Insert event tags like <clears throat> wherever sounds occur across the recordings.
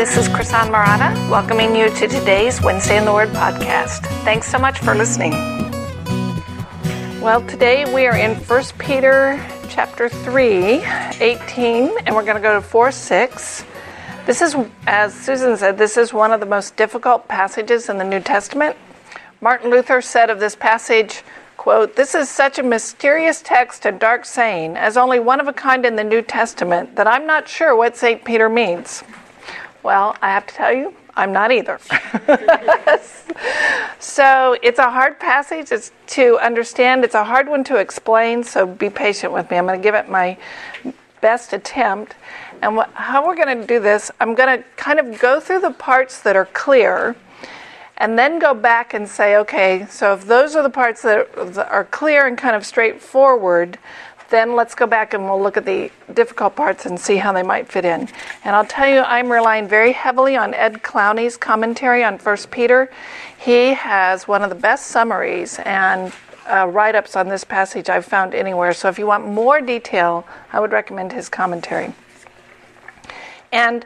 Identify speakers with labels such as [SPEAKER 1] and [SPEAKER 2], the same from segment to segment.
[SPEAKER 1] this is Krisan Marana welcoming you to today's Wednesday in the Word podcast. Thanks so much for listening. Well, today we are in 1 Peter chapter 3, 18, and we're going to go to 4 6. This is, as Susan said, this is one of the most difficult passages in the New Testament. Martin Luther said of this passage, quote, This is such a mysterious text and dark saying, as only one of a kind in the New Testament, that I'm not sure what St. Peter means. Well, I have to tell you, I'm not either. <laughs> so it's a hard passage it's to understand. It's a hard one to explain, so be patient with me. I'm going to give it my best attempt. And how we're going to do this, I'm going to kind of go through the parts that are clear and then go back and say, okay, so if those are the parts that are clear and kind of straightforward, then let's go back and we'll look at the difficult parts and see how they might fit in. And I'll tell you, I'm relying very heavily on Ed Clowney's commentary on First Peter. He has one of the best summaries and uh, write ups on this passage I've found anywhere. So if you want more detail, I would recommend his commentary. And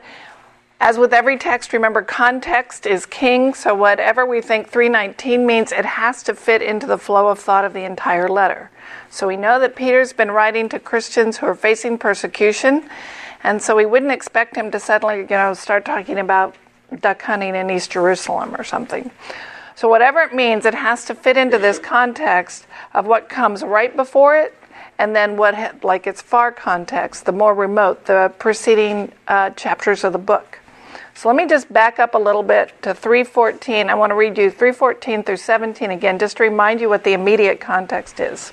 [SPEAKER 1] as with every text, remember context is king, so whatever we think 319 means, it has to fit into the flow of thought of the entire letter. So we know that Peter's been writing to Christians who are facing persecution, and so we wouldn't expect him to suddenly, you know, start talking about duck hunting in East Jerusalem or something. So whatever it means, it has to fit into this context of what comes right before it and then what like its far context the more remote the preceding uh, chapters of the book so let me just back up a little bit to 314. I want to read you 314 through 17 again, just to remind you what the immediate context is.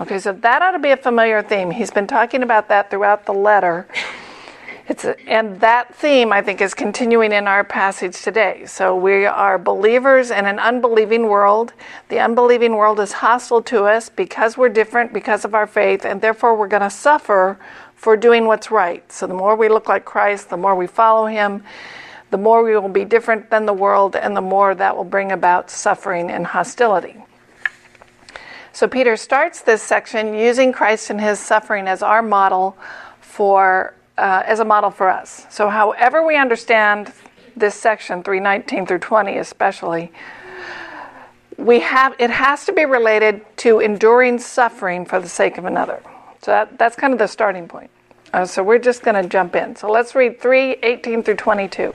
[SPEAKER 1] Okay, so that ought to be a familiar theme. He's been talking about that throughout the letter. It's a, and that theme, I think, is continuing in our passage today. So we are believers in an unbelieving world. The unbelieving world is hostile to us because we're different, because of our faith, and therefore we're going to suffer for doing what's right. So the more we look like Christ, the more we follow him, the more we will be different than the world, and the more that will bring about suffering and hostility. So Peter starts this section using Christ and his suffering as our model for uh, as a model for us. So however we understand this section 319 through 20 especially we have it has to be related to enduring suffering for the sake of another. So that, that's kind of the starting point. Uh, so we're just going to jump in. So let's read 3 18 through 22.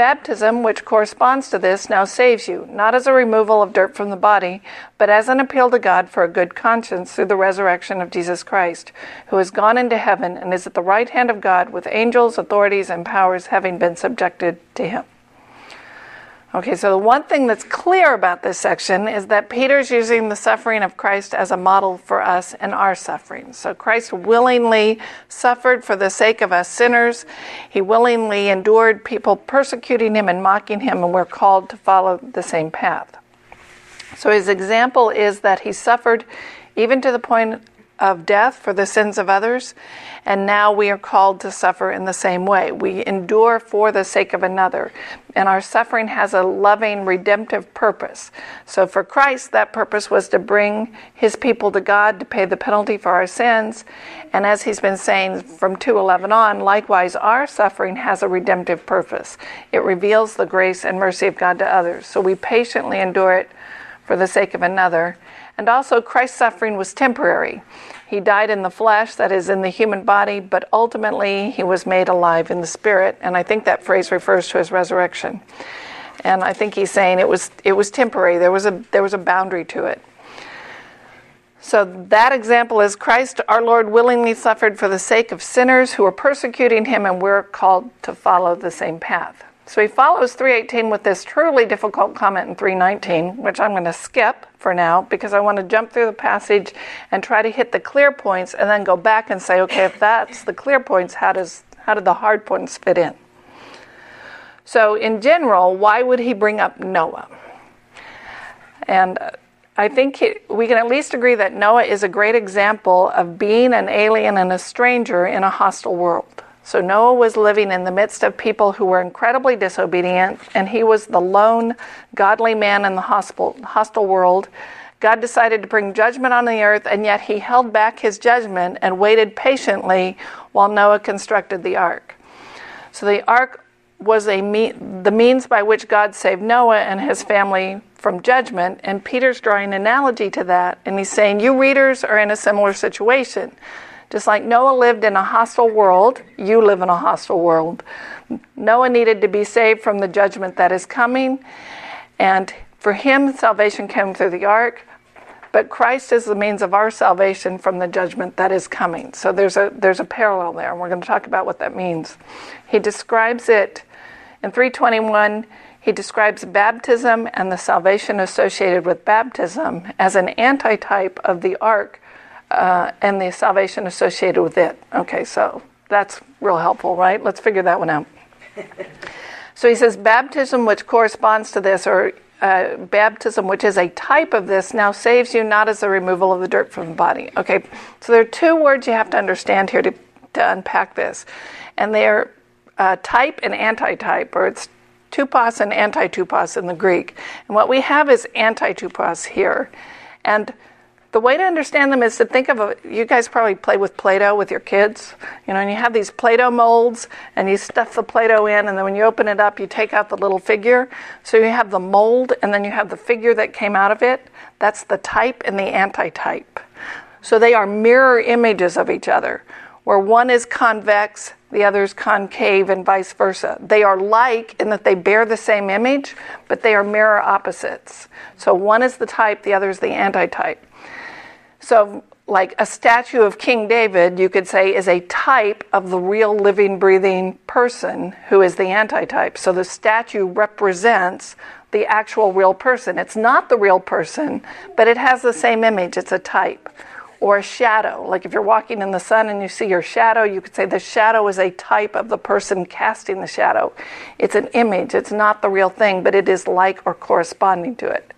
[SPEAKER 1] Baptism, which corresponds to this, now saves you, not as a removal of dirt from the body, but as an appeal to God for a good conscience through the resurrection of Jesus Christ, who has gone into heaven and is at the right hand of God with angels, authorities, and powers having been subjected to him. Okay, so the one thing that's clear about this section is that Peter's using the suffering of Christ as a model for us and our suffering. So Christ willingly suffered for the sake of us sinners. He willingly endured people persecuting him and mocking him, and we're called to follow the same path. So his example is that he suffered even to the point of death for the sins of others, and now we are called to suffer in the same way. We endure for the sake of another, and our suffering has a loving, redemptive purpose. So for Christ, that purpose was to bring his people to God to pay the penalty for our sins. And as he's been saying from 211 on, likewise, our suffering has a redemptive purpose. It reveals the grace and mercy of God to others. So we patiently endure it for the sake of another. And also, Christ's suffering was temporary. He died in the flesh, that is, in the human body, but ultimately he was made alive in the spirit. And I think that phrase refers to his resurrection. And I think he's saying it was, it was temporary, there was, a, there was a boundary to it. So that example is Christ, our Lord, willingly suffered for the sake of sinners who are persecuting him, and we're called to follow the same path. So he follows 318 with this truly difficult comment in 319, which I'm going to skip for now because I want to jump through the passage and try to hit the clear points and then go back and say, okay, if that's the clear points, how does how do the hard points fit in? So in general, why would he bring up Noah? And uh, I think he, we can at least agree that Noah is a great example of being an alien and a stranger in a hostile world. So Noah was living in the midst of people who were incredibly disobedient, and he was the lone godly man in the hostile, hostile world. God decided to bring judgment on the earth, and yet he held back his judgment and waited patiently while Noah constructed the ark. So the ark was a me- the means by which God saved Noah and his family from judgment, and Peter's drawing an analogy to that, and he's saying, You readers are in a similar situation. Just like Noah lived in a hostile world, you live in a hostile world. Noah needed to be saved from the judgment that is coming, and for him, salvation came through the ark. But Christ is the means of our salvation from the judgment that is coming. So there's a there's a parallel there, and we're going to talk about what that means. He describes it in 321. He describes baptism and the salvation associated with baptism as an antitype of the ark uh, and the salvation associated with it. Okay, so that's real helpful, right? Let's figure that one out. <laughs> so he says, baptism, which corresponds to this, or uh, baptism, which is a type of this, now saves you not as the removal of the dirt from the body. Okay, so there are two words you have to understand here to, to unpack this, and they're uh, type and antitype, or it's tupos and antitupos in the Greek. And what we have is antitupos here. And the way to understand them is to think of a, you guys probably play with Play-Doh with your kids, you know, and you have these Play-Doh molds and you stuff the Play-Doh in and then when you open it up, you take out the little figure. So you have the mold and then you have the figure that came out of it. That's the type and the antitype. So they are mirror images of each other, where one is convex, the other is concave, and vice versa. They are like in that they bear the same image, but they are mirror opposites. So one is the type, the other is the antitype. So, like a statue of King David, you could say, is a type of the real living, breathing person who is the antitype. So the statue represents the actual real person. It's not the real person, but it has the same image. It's a type. Or a shadow. Like if you're walking in the sun and you see your shadow, you could say the shadow is a type of the person casting the shadow. It's an image. It's not the real thing, but it is like or corresponding to it.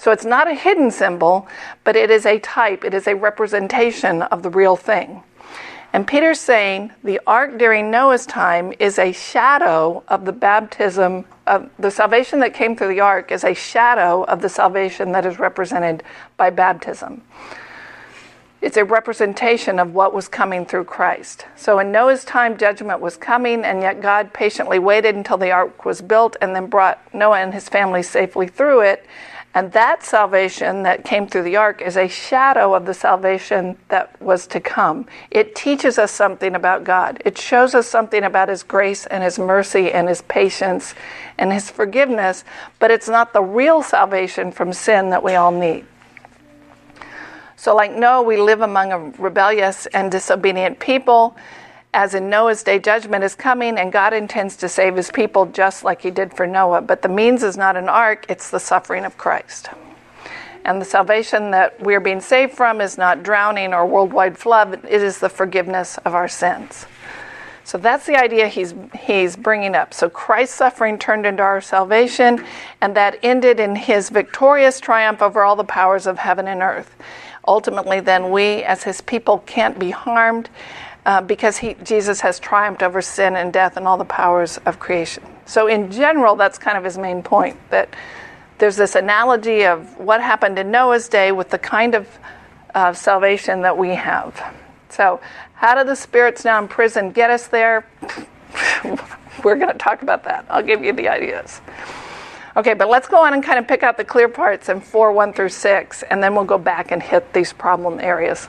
[SPEAKER 1] So it's not a hidden symbol, but it is a type, it is a representation of the real thing. And Peter's saying the ark during Noah's time is a shadow of the baptism of the salvation that came through the ark is a shadow of the salvation that is represented by baptism. It's a representation of what was coming through Christ. So in Noah's time, judgment was coming, and yet God patiently waited until the ark was built and then brought Noah and his family safely through it. And that salvation that came through the ark is a shadow of the salvation that was to come. It teaches us something about God. It shows us something about His grace and His mercy and His patience and His forgiveness, but it's not the real salvation from sin that we all need. So, like Noah, we live among a rebellious and disobedient people as in Noah's day, judgment is coming, and God intends to save his people just like he did for Noah. But the means is not an ark, it's the suffering of Christ. And the salvation that we're being saved from is not drowning or worldwide flood, it is the forgiveness of our sins. So that's the idea he's, he's bringing up. So Christ's suffering turned into our salvation, and that ended in his victorious triumph over all the powers of heaven and earth. Ultimately, then, we as his people can't be harmed uh, because he, Jesus has triumphed over sin and death and all the powers of creation. So, in general, that's kind of his main point that there's this analogy of what happened in Noah's day with the kind of uh, salvation that we have. So, how do the spirits now in prison get us there? <laughs> We're going to talk about that. I'll give you the ideas. Okay, but let's go on and kind of pick out the clear parts in 4 1 through 6, and then we'll go back and hit these problem areas.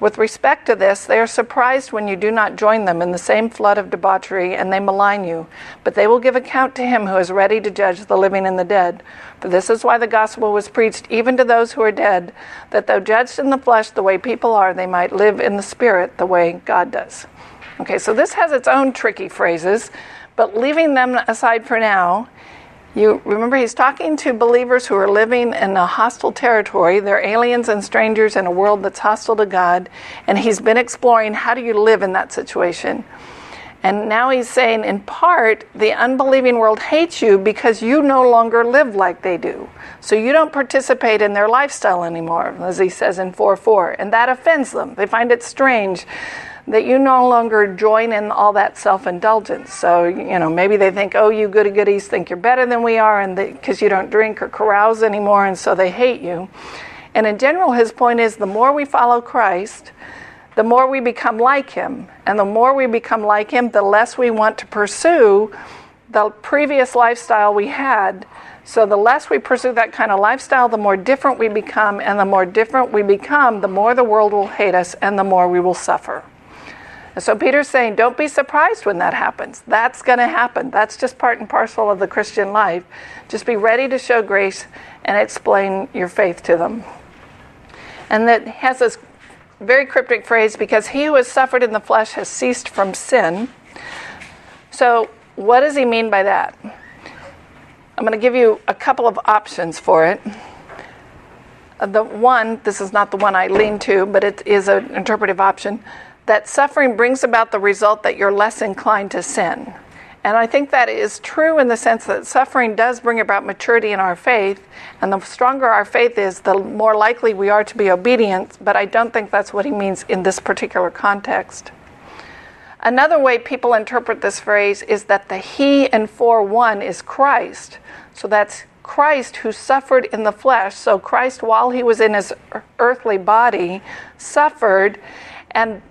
[SPEAKER 1] With respect to this, they are surprised when you do not join them in the same flood of debauchery, and they malign you. But they will give account to him who is ready to judge the living and the dead. For this is why the gospel was preached even to those who are dead, that though judged in the flesh the way people are, they might live in the spirit the way God does. Okay, so this has its own tricky phrases, but leaving them aside for now, you remember he's talking to believers who are living in a hostile territory. They're aliens and strangers in a world that's hostile to God, and he's been exploring how do you live in that situation. And now he's saying, in part, the unbelieving world hates you because you no longer live like they do. So you don't participate in their lifestyle anymore, as he says in 4 4. And that offends them. They find it strange that you no longer join in all that self-indulgence. So you know maybe they think, oh, you goody goodies think you're better than we are, and because you don't drink or carouse anymore, and so they hate you. And in general, his point is the more we follow Christ, the more we become like him, and the more we become like him, the less we want to pursue the previous lifestyle we had. So the less we pursue that kind of lifestyle, the more different we become, and the more different we become, the more the world will hate us, and the more we will suffer. And so Peter's saying, don't be surprised when that happens. That's going to happen. That's just part and parcel of the Christian life. Just be ready to show grace and explain your faith to them. And that has this very cryptic phrase because he who has suffered in the flesh has ceased from sin. So, what does he mean by that? I'm going to give you a couple of options for it. The one, this is not the one I lean to, but it is an interpretive option that suffering brings about the result that you're less inclined to sin. And I think that is true in the sense that suffering does bring about maturity in our faith, and the stronger our faith is, the more likely we are to be obedient, but I don't think that's what he means in this particular context. Another way people interpret this phrase is that the he in 4 1 is Christ. So that's Christ who suffered in the flesh. So Christ, while he was in his earthly body, suffered, and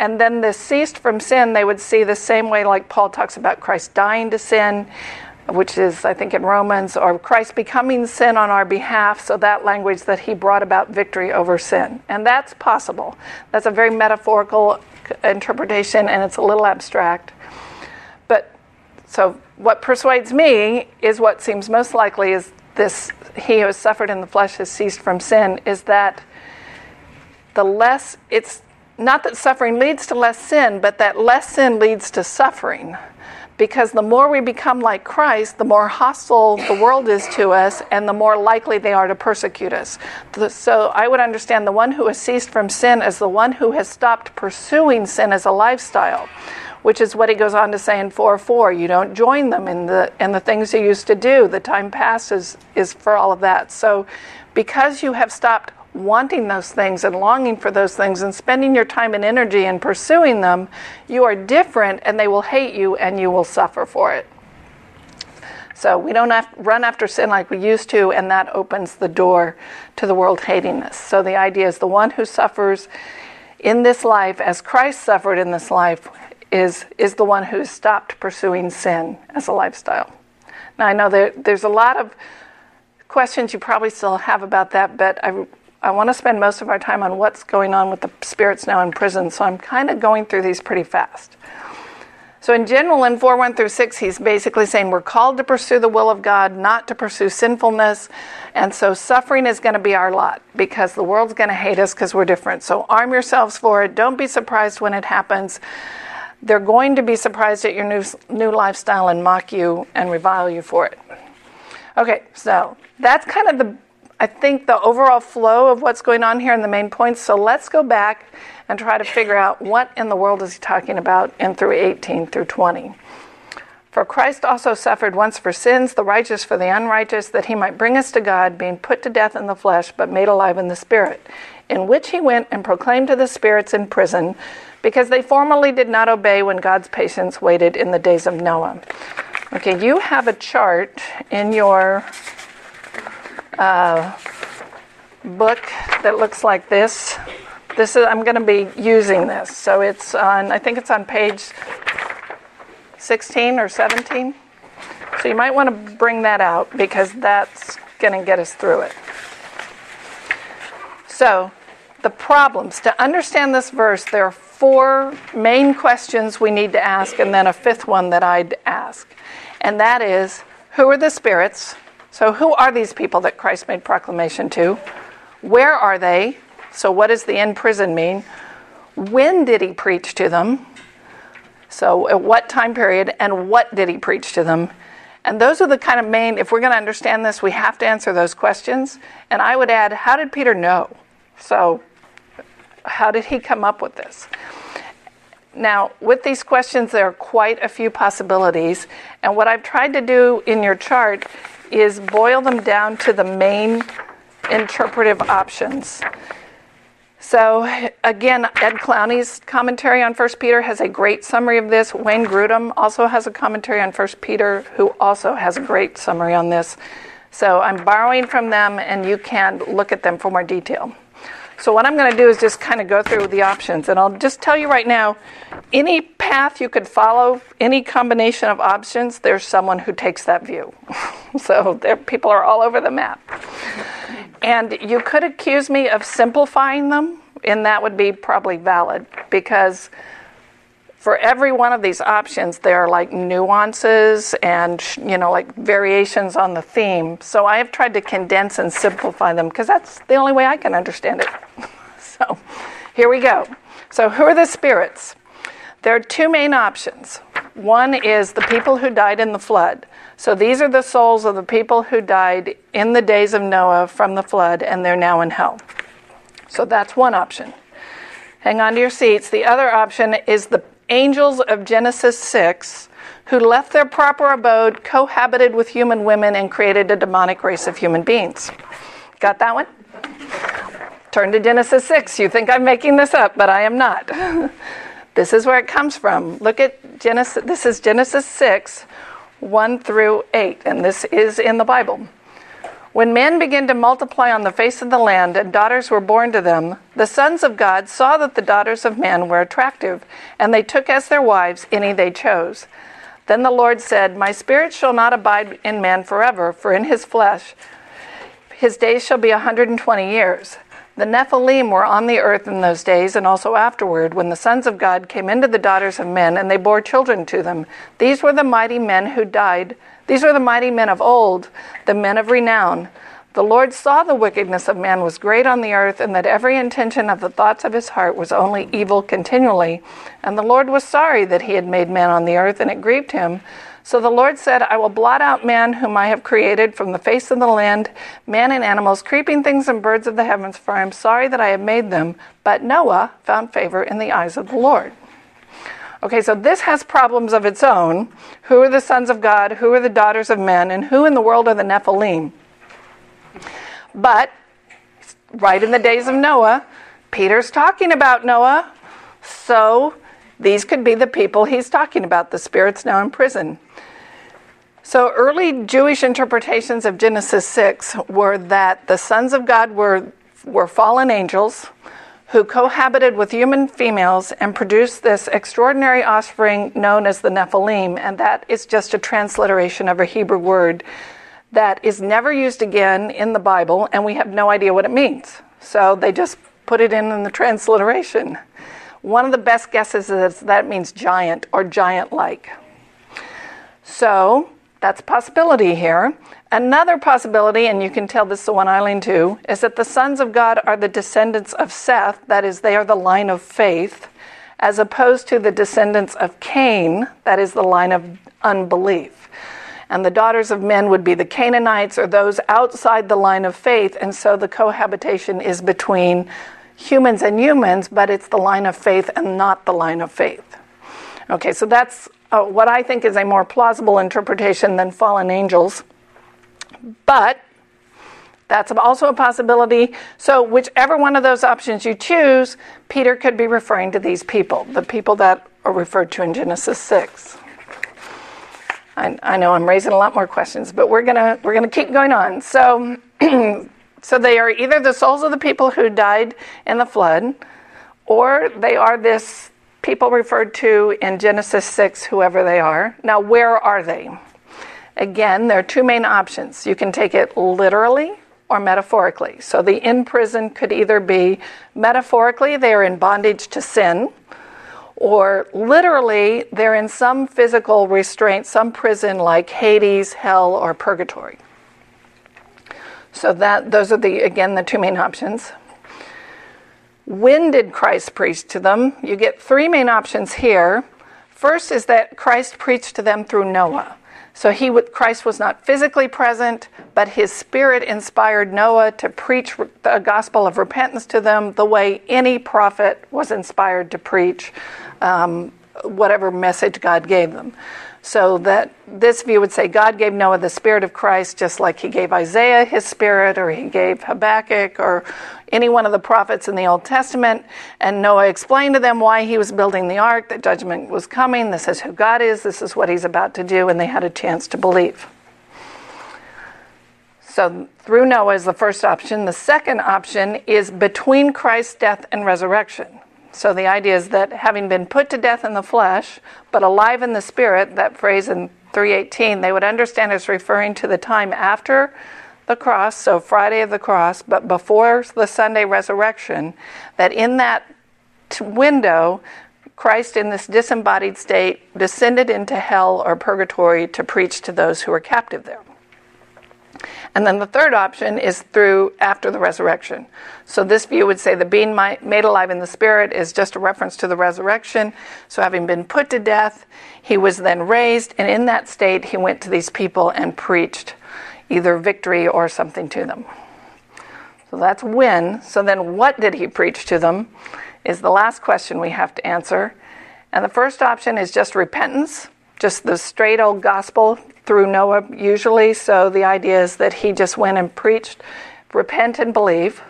[SPEAKER 1] and then the ceased from sin, they would see the same way, like Paul talks about Christ dying to sin, which is, I think, in Romans, or Christ becoming sin on our behalf. So that language that he brought about victory over sin. And that's possible. That's a very metaphorical interpretation, and it's a little abstract. But so what persuades me is what seems most likely is this he who has suffered in the flesh has ceased from sin, is that the less it's not that suffering leads to less sin, but that less sin leads to suffering. Because the more we become like Christ, the more hostile the world is to us, and the more likely they are to persecute us. So I would understand the one who has ceased from sin as the one who has stopped pursuing sin as a lifestyle which is what he goes on to say in 4 4. You don't join them in the, in the things you used to do. The time passes is for all of that. So, because you have stopped wanting those things and longing for those things and spending your time and energy in pursuing them, you are different and they will hate you and you will suffer for it. So we don't run after sin like we used to, and that opens the door to the world hating us. So the idea is the one who suffers in this life as Christ suffered in this life is, is the one who stopped pursuing sin as a lifestyle. Now I know that there's a lot of questions you probably still have about that, but I I want to spend most of our time on what's going on with the spirits now in prison, so I'm kind of going through these pretty fast. So, in general, in 4 1 through 6, he's basically saying we're called to pursue the will of God, not to pursue sinfulness. And so, suffering is going to be our lot because the world's going to hate us because we're different. So, arm yourselves for it. Don't be surprised when it happens. They're going to be surprised at your new, new lifestyle and mock you and revile you for it. Okay, so that's kind of the I think, the overall flow of what's going on here and the main points. So let's go back and try to figure out what in the world is he talking about in through 18 through 20. For Christ also suffered once for sins, the righteous for the unrighteous, that he might bring us to God, being put to death in the flesh, but made alive in the spirit, in which he went and proclaimed to the spirits in prison, because they formerly did not obey when God's patience waited in the days of Noah. Okay, you have a chart in your uh, book that looks like this. This is I'm going to be using this. So it's on I think it's on page 16 or 17. So you might want to bring that out because that's going to get us through it. So, the problems. To understand this verse, there are four main questions we need to ask, and then a fifth one that I'd ask. And that is who are the spirits? So, who are these people that Christ made proclamation to? Where are they? So, what does the in prison mean? When did he preach to them? So, at what time period and what did he preach to them? And those are the kind of main, if we're going to understand this, we have to answer those questions. And I would add, how did Peter know? So, how did he come up with this? Now, with these questions, there are quite a few possibilities. And what I've tried to do in your chart is boil them down to the main interpretive options. So, again, Ed Clowney's commentary on 1 Peter has a great summary of this. Wayne Grudem also has a commentary on 1 Peter, who also has a great summary on this. So, I'm borrowing from them, and you can look at them for more detail. So, what I'm going to do is just kind of go through the options, and I'll just tell you right now any path you could follow, any combination of options, there's someone who takes that view. <laughs> so, there, people are all over the map. And you could accuse me of simplifying them, and that would be probably valid because for every one of these options, there are like nuances and you know like variations on the theme. So I have tried to condense and simplify them because that's the only way I can understand it. <laughs> so here we go. So who are the spirits? There are two main options. One is the people who died in the flood. So these are the souls of the people who died in the days of Noah from the flood, and they're now in hell. So that's one option. Hang on to your seats. The other option is the angels of Genesis 6 who left their proper abode, cohabited with human women, and created a demonic race of human beings. Got that one? Turn to Genesis 6. You think I'm making this up, but I am not. <laughs> this is where it comes from. Look at Genesis. This is Genesis 6, 1 through 8, and this is in the Bible. When men began to multiply on the face of the land and daughters were born to them, the sons of God saw that the daughters of men were attractive, and they took as their wives any they chose. Then the Lord said, My spirit shall not abide in man forever, for in his flesh his days shall be a 120 years. The Nephilim were on the earth in those days and also afterward, when the sons of God came into the daughters of men, and they bore children to them. These were the mighty men who died. These were the mighty men of old, the men of renown. The Lord saw the wickedness of man was great on the earth, and that every intention of the thoughts of his heart was only evil continually. And the Lord was sorry that he had made man on the earth, and it grieved him. So the Lord said, I will blot out man whom I have created from the face of the land, man and animals, creeping things and birds of the heavens, for I am sorry that I have made them. But Noah found favor in the eyes of the Lord. Okay, so this has problems of its own. Who are the sons of God? Who are the daughters of men? And who in the world are the Nephilim? But right in the days of Noah, Peter's talking about Noah. So these could be the people he's talking about, the spirits now in prison. So, early Jewish interpretations of Genesis 6 were that the sons of God were, were fallen angels who cohabited with human females and produced this extraordinary offspring known as the Nephilim, and that is just a transliteration of a Hebrew word that is never used again in the Bible, and we have no idea what it means. So they just put it in in the transliteration. One of the best guesses is that means giant or giant like. So that's a possibility here. Another possibility, and you can tell this is the one I lean to, is that the sons of God are the descendants of Seth, that is, they are the line of faith, as opposed to the descendants of Cain, that is the line of unbelief. And the daughters of men would be the Canaanites or those outside the line of faith, and so the cohabitation is between humans and humans, but it's the line of faith and not the line of faith. Okay, so that's uh, what I think is a more plausible interpretation than fallen angels. But that's also a possibility. So, whichever one of those options you choose, Peter could be referring to these people, the people that are referred to in Genesis 6. I, I know I'm raising a lot more questions, but we're gonna we're gonna keep going on. So, <clears throat> so they are either the souls of the people who died in the flood, or they are this people referred to in Genesis six, whoever they are. Now, where are they? Again, there are two main options. You can take it literally or metaphorically. So the in prison could either be metaphorically, they are in bondage to sin, or literally, they're in some physical restraint, some prison like Hades, hell, or purgatory. So that those are the again the two main options. When did Christ preach to them? You get three main options here. First is that Christ preached to them through Noah. So he Christ was not physically present, but his spirit inspired Noah to preach the gospel of repentance to them the way any prophet was inspired to preach um, whatever message God gave them. So that this view would say God gave Noah the spirit of Christ just like he gave Isaiah his spirit or he gave Habakkuk or any one of the prophets in the Old Testament and Noah explained to them why he was building the ark that judgment was coming this is who God is this is what he's about to do and they had a chance to believe. So through Noah is the first option. The second option is between Christ's death and resurrection. So the idea is that having been put to death in the flesh, but alive in the spirit, that phrase in 318, they would understand as referring to the time after the cross, so Friday of the cross, but before the Sunday resurrection, that in that t- window, Christ in this disembodied state descended into hell or purgatory to preach to those who were captive there. And then the third option is through after the resurrection. So this view would say the being made alive in the spirit is just a reference to the resurrection. So having been put to death, he was then raised, and in that state, he went to these people and preached either victory or something to them. So that's when. So then, what did he preach to them? Is the last question we have to answer. And the first option is just repentance, just the straight old gospel through Noah usually. So the idea is that he just went and preached, repent and believe.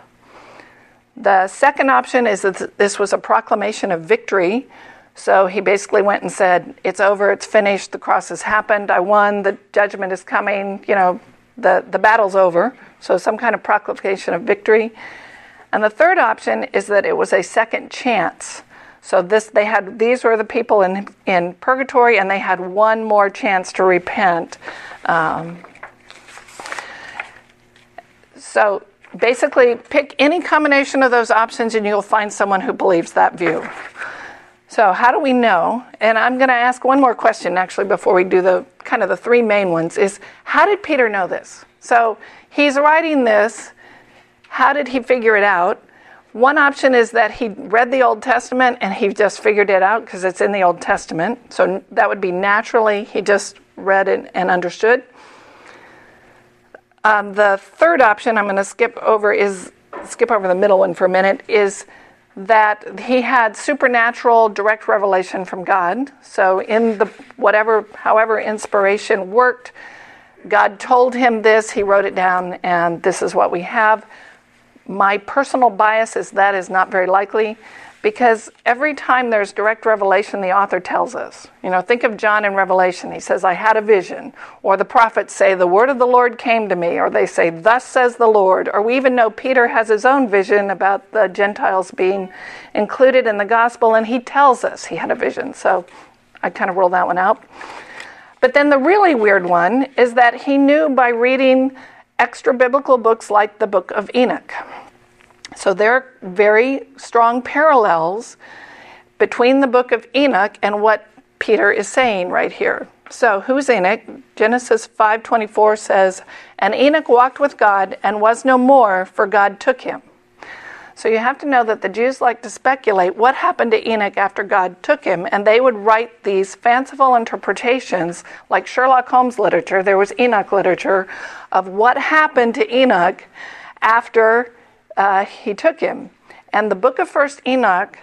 [SPEAKER 1] The second option is that this was a proclamation of victory. So he basically went and said, It's over, it's finished, the cross has happened, I won, the judgment is coming, you know, the, the battle's over. So some kind of proclamation of victory. And the third option is that it was a second chance. So this they had these were the people in in purgatory, and they had one more chance to repent. Um, so basically, pick any combination of those options, and you'll find someone who believes that view. So how do we know? And I'm going to ask one more question actually before we do the kind of the three main ones. Is how did Peter know this? So he's writing this. How did he figure it out? One option is that he read the Old Testament and he just figured it out because it's in the Old Testament. So that would be naturally, he just read it and understood. Um, the third option I'm going to skip over is skip over the middle one for a minute is that he had supernatural direct revelation from God. So in the whatever however inspiration worked, God told him this, he wrote it down and this is what we have. My personal bias is that is not very likely because every time there's direct revelation, the author tells us. You know, think of John in Revelation. He says, I had a vision. Or the prophets say, The word of the Lord came to me. Or they say, Thus says the Lord. Or we even know Peter has his own vision about the Gentiles being included in the gospel, and he tells us he had a vision. So I kind of roll that one out. But then the really weird one is that he knew by reading extra biblical books like the book of Enoch. So there are very strong parallels between the book of Enoch and what Peter is saying right here. So who's Enoch? Genesis 5:24 says, "And Enoch walked with God and was no more, for God took him." So you have to know that the Jews like to speculate what happened to Enoch after God took him, and they would write these fanciful interpretations, like Sherlock Holmes literature. There was Enoch literature of what happened to Enoch after uh, he took him. And the book of First Enoch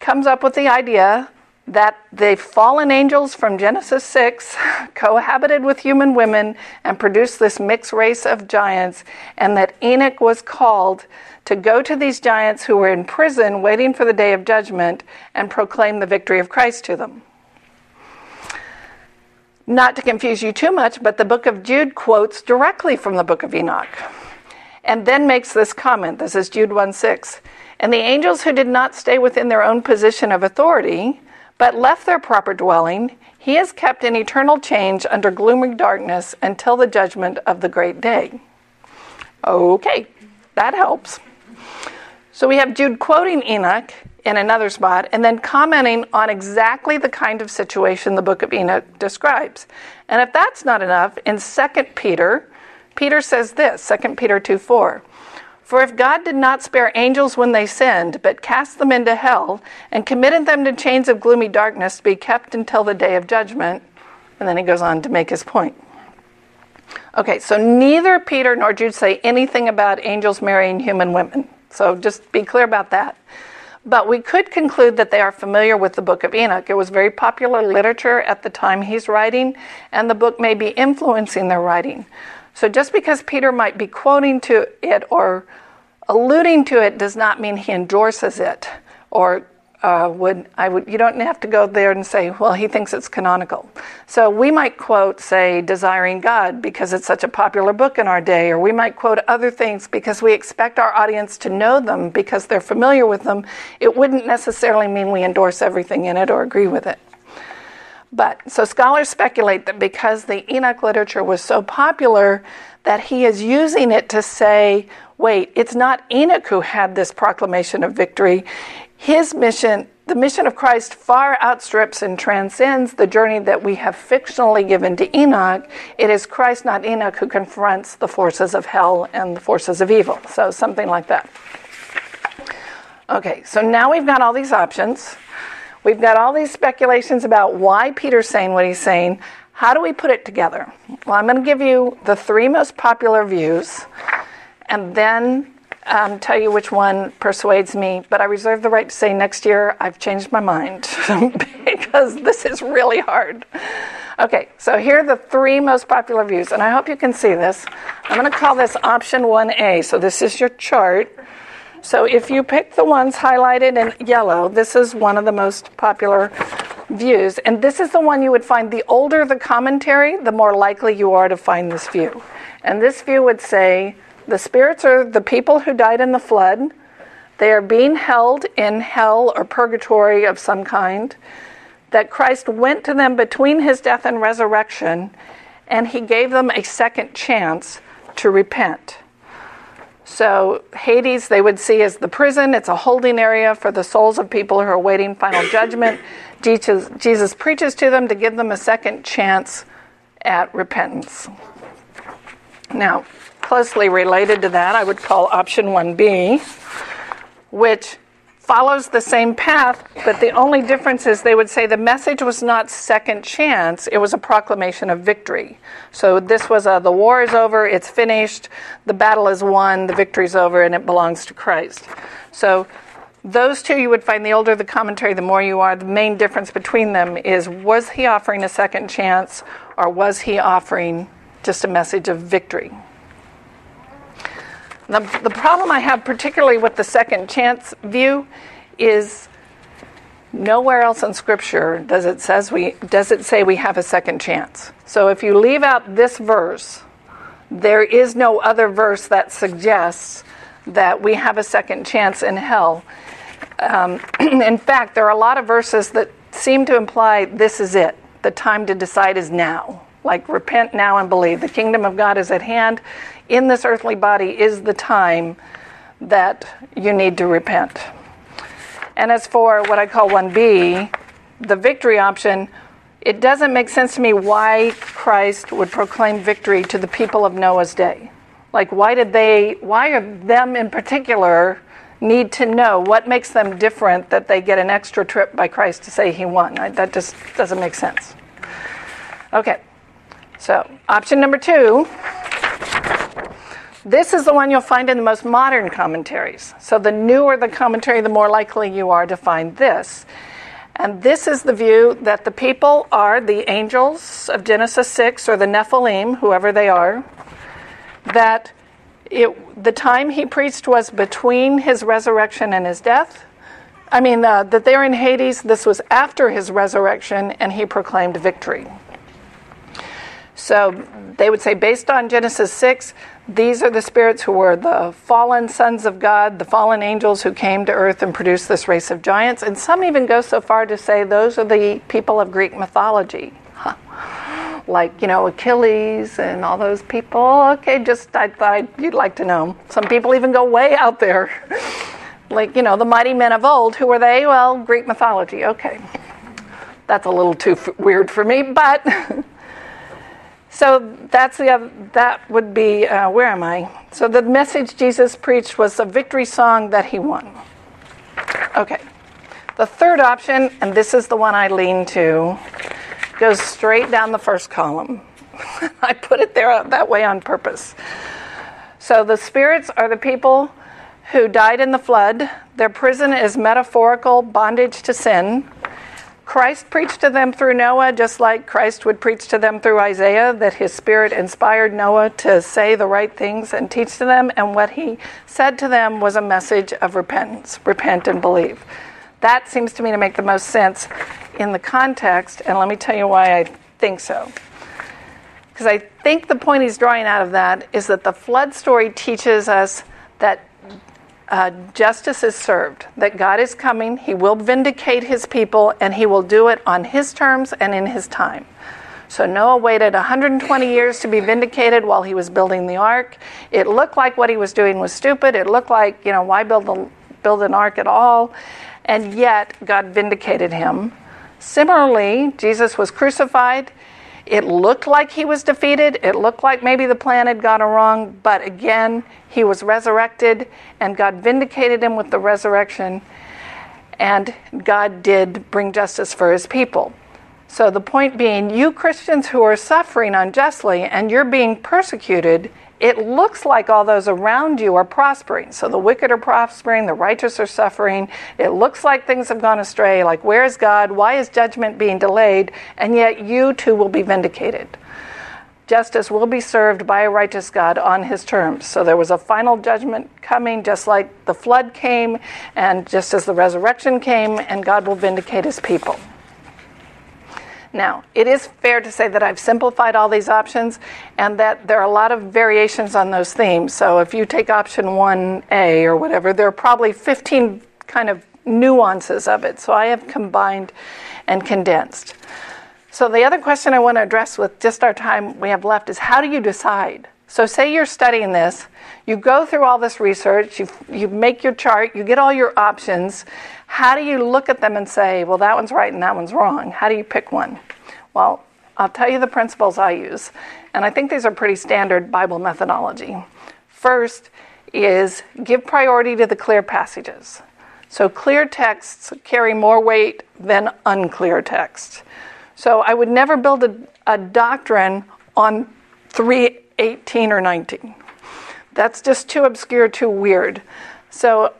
[SPEAKER 1] comes up with the idea that the fallen angels from Genesis 6 <laughs> cohabited with human women and produced this mixed race of giants, and that Enoch was called to go to these giants who were in prison waiting for the day of judgment and proclaim the victory of Christ to them. Not to confuse you too much, but the book of Jude quotes directly from the book of Enoch and then makes this comment. This is Jude 1 6. And the angels who did not stay within their own position of authority, but left their proper dwelling, he is kept in eternal change under gloomy darkness until the judgment of the great day. Okay, that helps. So we have Jude quoting Enoch in another spot and then commenting on exactly the kind of situation the book of Enoch describes. And if that's not enough, in 2 Peter, Peter says this 2 Peter 2 4. For if God did not spare angels when they sinned, but cast them into hell, and committed them to chains of gloomy darkness to be kept until the day of judgment, and then he goes on to make his point. Okay, so neither Peter nor Jude say anything about angels marrying human women. So just be clear about that. But we could conclude that they are familiar with the book of Enoch. It was very popular literature at the time he's writing, and the book may be influencing their writing. So just because Peter might be quoting to it or alluding to it does not mean he endorses it or uh, would I would you don't have to go there and say well he thinks it's canonical. So we might quote say Desiring God because it's such a popular book in our day or we might quote other things because we expect our audience to know them because they're familiar with them. It wouldn't necessarily mean we endorse everything in it or agree with it. But so scholars speculate that because the Enoch literature was so popular, that he is using it to say, wait, it's not Enoch who had this proclamation of victory. His mission, the mission of Christ, far outstrips and transcends the journey that we have fictionally given to Enoch. It is Christ, not Enoch, who confronts the forces of hell and the forces of evil. So something like that. Okay, so now we've got all these options. We've got all these speculations about why Peter's saying what he's saying. How do we put it together? Well, I'm going to give you the three most popular views and then um, tell you which one persuades me. But I reserve the right to say next year I've changed my mind <laughs> because this is really hard. Okay, so here are the three most popular views, and I hope you can see this. I'm going to call this option 1A. So this is your chart. So if you pick the ones highlighted in yellow, this is one of the most popular views. And this is the one you would find the older the commentary, the more likely you are to find this view. And this view would say the spirits are the people who died in the flood. They are being held in hell or purgatory of some kind. That Christ went to them between his death and resurrection, and he gave them a second chance to repent. So, Hades, they would see as the prison. It's a holding area for the souls of people who are awaiting final judgment. Jesus, Jesus preaches to them to give them a second chance at repentance. Now, closely related to that, I would call option 1B, which follows the same path, but the only difference is they would say the message was not second chance, it was a proclamation of victory. So this was a the war is over, it's finished, the battle is won, the victory's over, and it belongs to Christ. So those two you would find the older the commentary, the more you are. The main difference between them is was he offering a second chance or was he offering just a message of victory? The, the problem I have, particularly with the second chance view, is nowhere else in Scripture does it says we does it say we have a second chance. So if you leave out this verse, there is no other verse that suggests that we have a second chance in hell. Um, <clears throat> in fact, there are a lot of verses that seem to imply this is it. The time to decide is now. Like repent now and believe. The kingdom of God is at hand in this earthly body is the time that you need to repent. And as for what I call 1B, the victory option, it doesn't make sense to me why Christ would proclaim victory to the people of Noah's day. Like, why did they, why are them in particular need to know what makes them different that they get an extra trip by Christ to say he won? I, that just doesn't make sense. Okay, so option number two this is the one you'll find in the most modern commentaries. So the newer the commentary, the more likely you are to find this. And this is the view that the people are the angels of Genesis 6 or the Nephilim, whoever they are, that it, the time he preached was between his resurrection and his death. I mean, uh, that they're in Hades, this was after his resurrection, and he proclaimed victory. So they would say, based on Genesis 6, these are the spirits who were the fallen sons of God, the fallen angels who came to earth and produced this race of giants. And some even go so far to say those are the people of Greek mythology. Like, you know, Achilles and all those people. Okay, just I thought you'd like to know. Some people even go way out there. <laughs> like, you know, the mighty men of old. Who were they? Well, Greek mythology. Okay. That's a little too f- weird for me, but. <laughs> So that's the other, that would be uh, where am I? So the message Jesus preached was a victory song that he won. Okay. The third option, and this is the one I lean to, goes straight down the first column. <laughs> I put it there that way on purpose. So the spirits are the people who died in the flood. Their prison is metaphorical bondage to sin. Christ preached to them through Noah, just like Christ would preach to them through Isaiah, that his spirit inspired Noah to say the right things and teach to them. And what he said to them was a message of repentance repent and believe. That seems to me to make the most sense in the context. And let me tell you why I think so. Because I think the point he's drawing out of that is that the flood story teaches us that uh, justice is served, that God is coming, He will vindicate His people, and He will do it on His terms and in His time. So Noah waited 120 years to be vindicated while he was building the ark. It looked like what he was doing was stupid. It looked like, you know, why build, the, build an ark at all? And yet, God vindicated him. Similarly, Jesus was crucified. It looked like he was defeated. It looked like maybe the plan had gone wrong, but again, he was resurrected, and God vindicated him with the resurrection, and God did bring justice for his people. So, the point being, you Christians who are suffering unjustly and you're being persecuted, it looks like all those around you are prospering. So the wicked are prospering, the righteous are suffering. It looks like things have gone astray. Like, where is God? Why is judgment being delayed? And yet you too will be vindicated. Justice will be served by a righteous God on his terms. So there was a final judgment coming, just like the flood came, and just as the resurrection came, and God will vindicate his people. Now, it is fair to say that I've simplified all these options and that there are a lot of variations on those themes. So if you take option 1A or whatever, there are probably 15 kind of nuances of it. So I have combined and condensed. So the other question I want to address with just our time we have left is how do you decide? So say you're studying this, you go through all this research, you, you make your chart, you get all your options. How do you look at them and say, well, that one's right and that one's wrong? How do you pick one? Well, I'll tell you the principles I use, and I think these are pretty standard Bible methodology. First is give priority to the clear passages. So clear texts carry more weight than unclear texts. So I would never build a, a doctrine on 318 or 19. That's just too obscure, too weird. So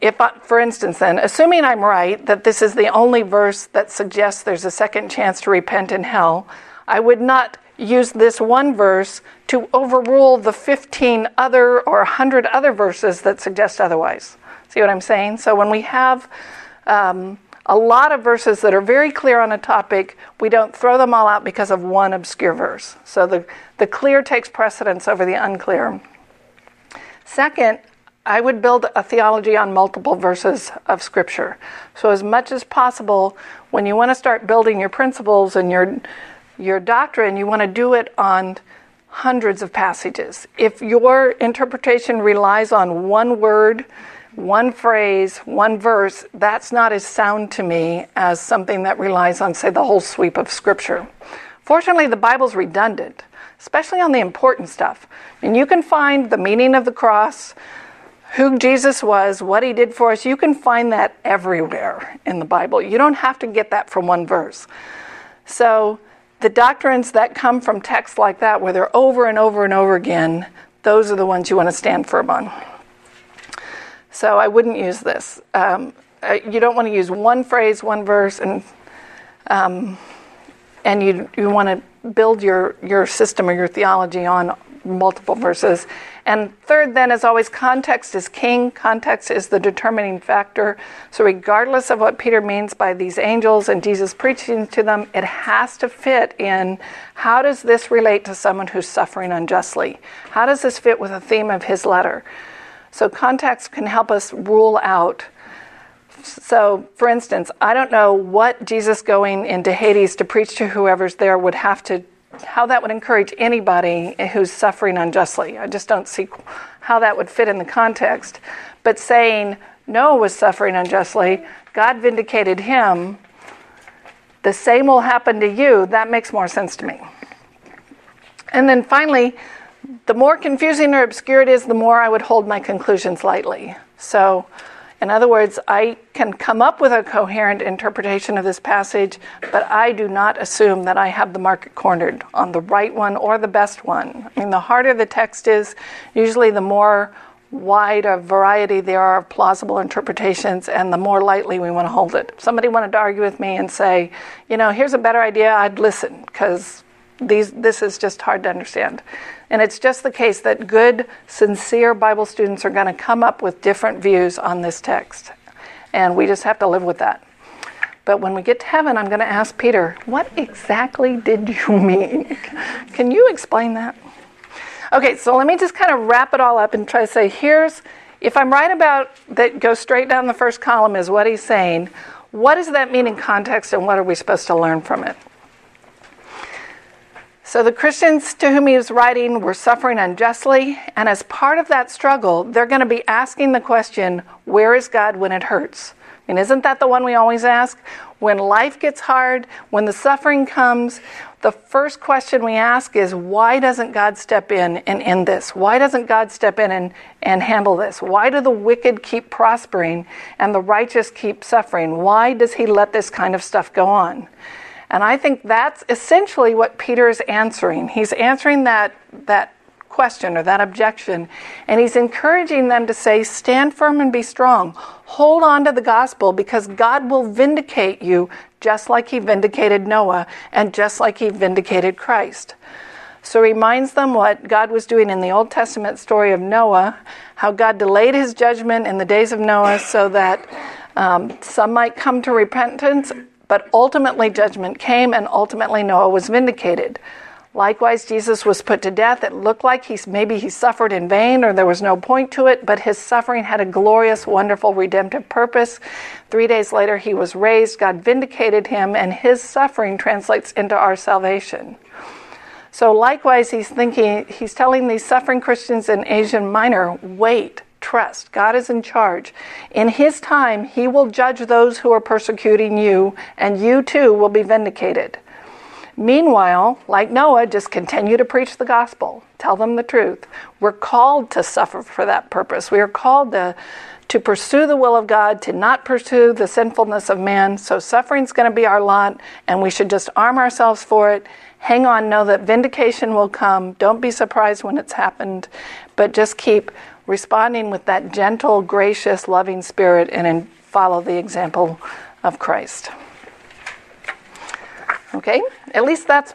[SPEAKER 1] if, for instance, then, assuming I'm right that this is the only verse that suggests there's a second chance to repent in hell, I would not use this one verse to overrule the 15 other or 100 other verses that suggest otherwise. See what I'm saying? So when we have um, a lot of verses that are very clear on a topic, we don't throw them all out because of one obscure verse. So the, the clear takes precedence over the unclear. Second, I would build a theology on multiple verses of Scripture. So, as much as possible, when you want to start building your principles and your, your doctrine, you want to do it on hundreds of passages. If your interpretation relies on one word, one phrase, one verse, that's not as sound to me as something that relies on, say, the whole sweep of Scripture. Fortunately, the Bible's redundant, especially on the important stuff. And you can find the meaning of the cross, who Jesus was, what he did for us, you can find that everywhere in the Bible. You don't have to get that from one verse. So, the doctrines that come from texts like that, where they're over and over and over again, those are the ones you want to stand firm on. So, I wouldn't use this. Um, uh, you don't want to use one phrase, one verse, and um, and you you want to build your your system or your theology on multiple verses. And third, then, as always, context is king. Context is the determining factor. So, regardless of what Peter means by these angels and Jesus preaching to them, it has to fit in how does this relate to someone who's suffering unjustly? How does this fit with the theme of his letter? So, context can help us rule out so, for instance, I don't know what Jesus going into Hades to preach to whoever's there would have to, how that would encourage anybody who's suffering unjustly. I just don't see how that would fit in the context. But saying Noah was suffering unjustly, God vindicated him, the same will happen to you, that makes more sense to me. And then finally, the more confusing or obscure it is, the more I would hold my conclusions lightly. So, in other words, I can come up with a coherent interpretation of this passage, but I do not assume that I have the market cornered on the right one or the best one. I mean, the harder the text is, usually the more wide a variety there are of plausible interpretations, and the more lightly we want to hold it. If somebody wanted to argue with me and say, you know, here's a better idea, I'd listen, because this is just hard to understand. And it's just the case that good, sincere Bible students are going to come up with different views on this text. And we just have to live with that. But when we get to heaven, I'm going to ask Peter, what exactly did you <laughs> mean? Can you explain that? Okay, so let me just kind of wrap it all up and try to say here's, if I'm right about that, go straight down the first column is what he's saying. What does that mean in context and what are we supposed to learn from it? So the Christians to whom he was writing were suffering unjustly, and as part of that struggle, they're going to be asking the question, Where is God when it hurts? And isn't that the one we always ask? When life gets hard, when the suffering comes, the first question we ask is, Why doesn't God step in and end this? Why doesn't God step in and, and handle this? Why do the wicked keep prospering and the righteous keep suffering? Why does he let this kind of stuff go on? And I think that's essentially what Peter is answering. He's answering that, that question or that objection, and he's encouraging them to say, Stand firm and be strong. Hold on to the gospel because God will vindicate you just like he vindicated Noah and just like he vindicated Christ. So he reminds them what God was doing in the Old Testament story of Noah, how God delayed his judgment in the days of Noah so that um, some might come to repentance but ultimately, judgment came, and ultimately, Noah was vindicated. Likewise, Jesus was put to death. It looked like he's, maybe he suffered in vain or there was no point to it, but his suffering had a glorious, wonderful, redemptive purpose. Three days later, he was raised. God vindicated him, and his suffering translates into our salvation. So, likewise, he's thinking, he's telling these suffering Christians in Asia Minor, wait, trust. God is in charge. In His time, He will judge those who are persecuting you, and you too will be vindicated. Meanwhile, like Noah, just continue to preach the gospel. Tell them the truth. We're called to suffer for that purpose. We are called to, to pursue the will of God, to not pursue the sinfulness of man. So suffering's going to be our lot, and we should just arm ourselves for it. Hang on, know that vindication will come. Don't be surprised when it's happened, but just keep responding with that gentle, gracious, loving spirit and follow the example of Christ. Okay? At least that's,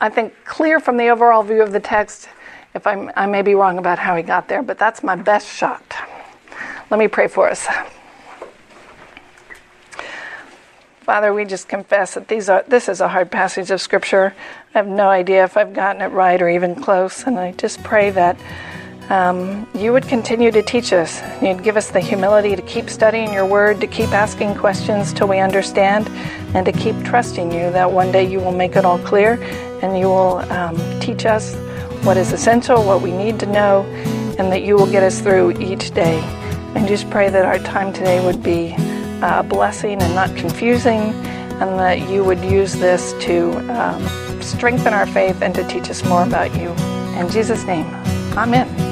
[SPEAKER 1] I think, clear from the overall view of the text. If I'm, I may be wrong about how he got there, but that's my best shot. Let me pray for us. Father, we just confess that these are, this is a hard passage of Scripture. I have no idea if I've gotten it right or even close, and I just pray that um, you would continue to teach us. You'd give us the humility to keep studying your word, to keep asking questions till we understand, and to keep trusting you that one day you will make it all clear and you will um, teach us what is essential, what we need to know, and that you will get us through each day. And just pray that our time today would be a blessing and not confusing, and that you would use this to um, strengthen our faith and to teach us more about you. In Jesus' name, Amen.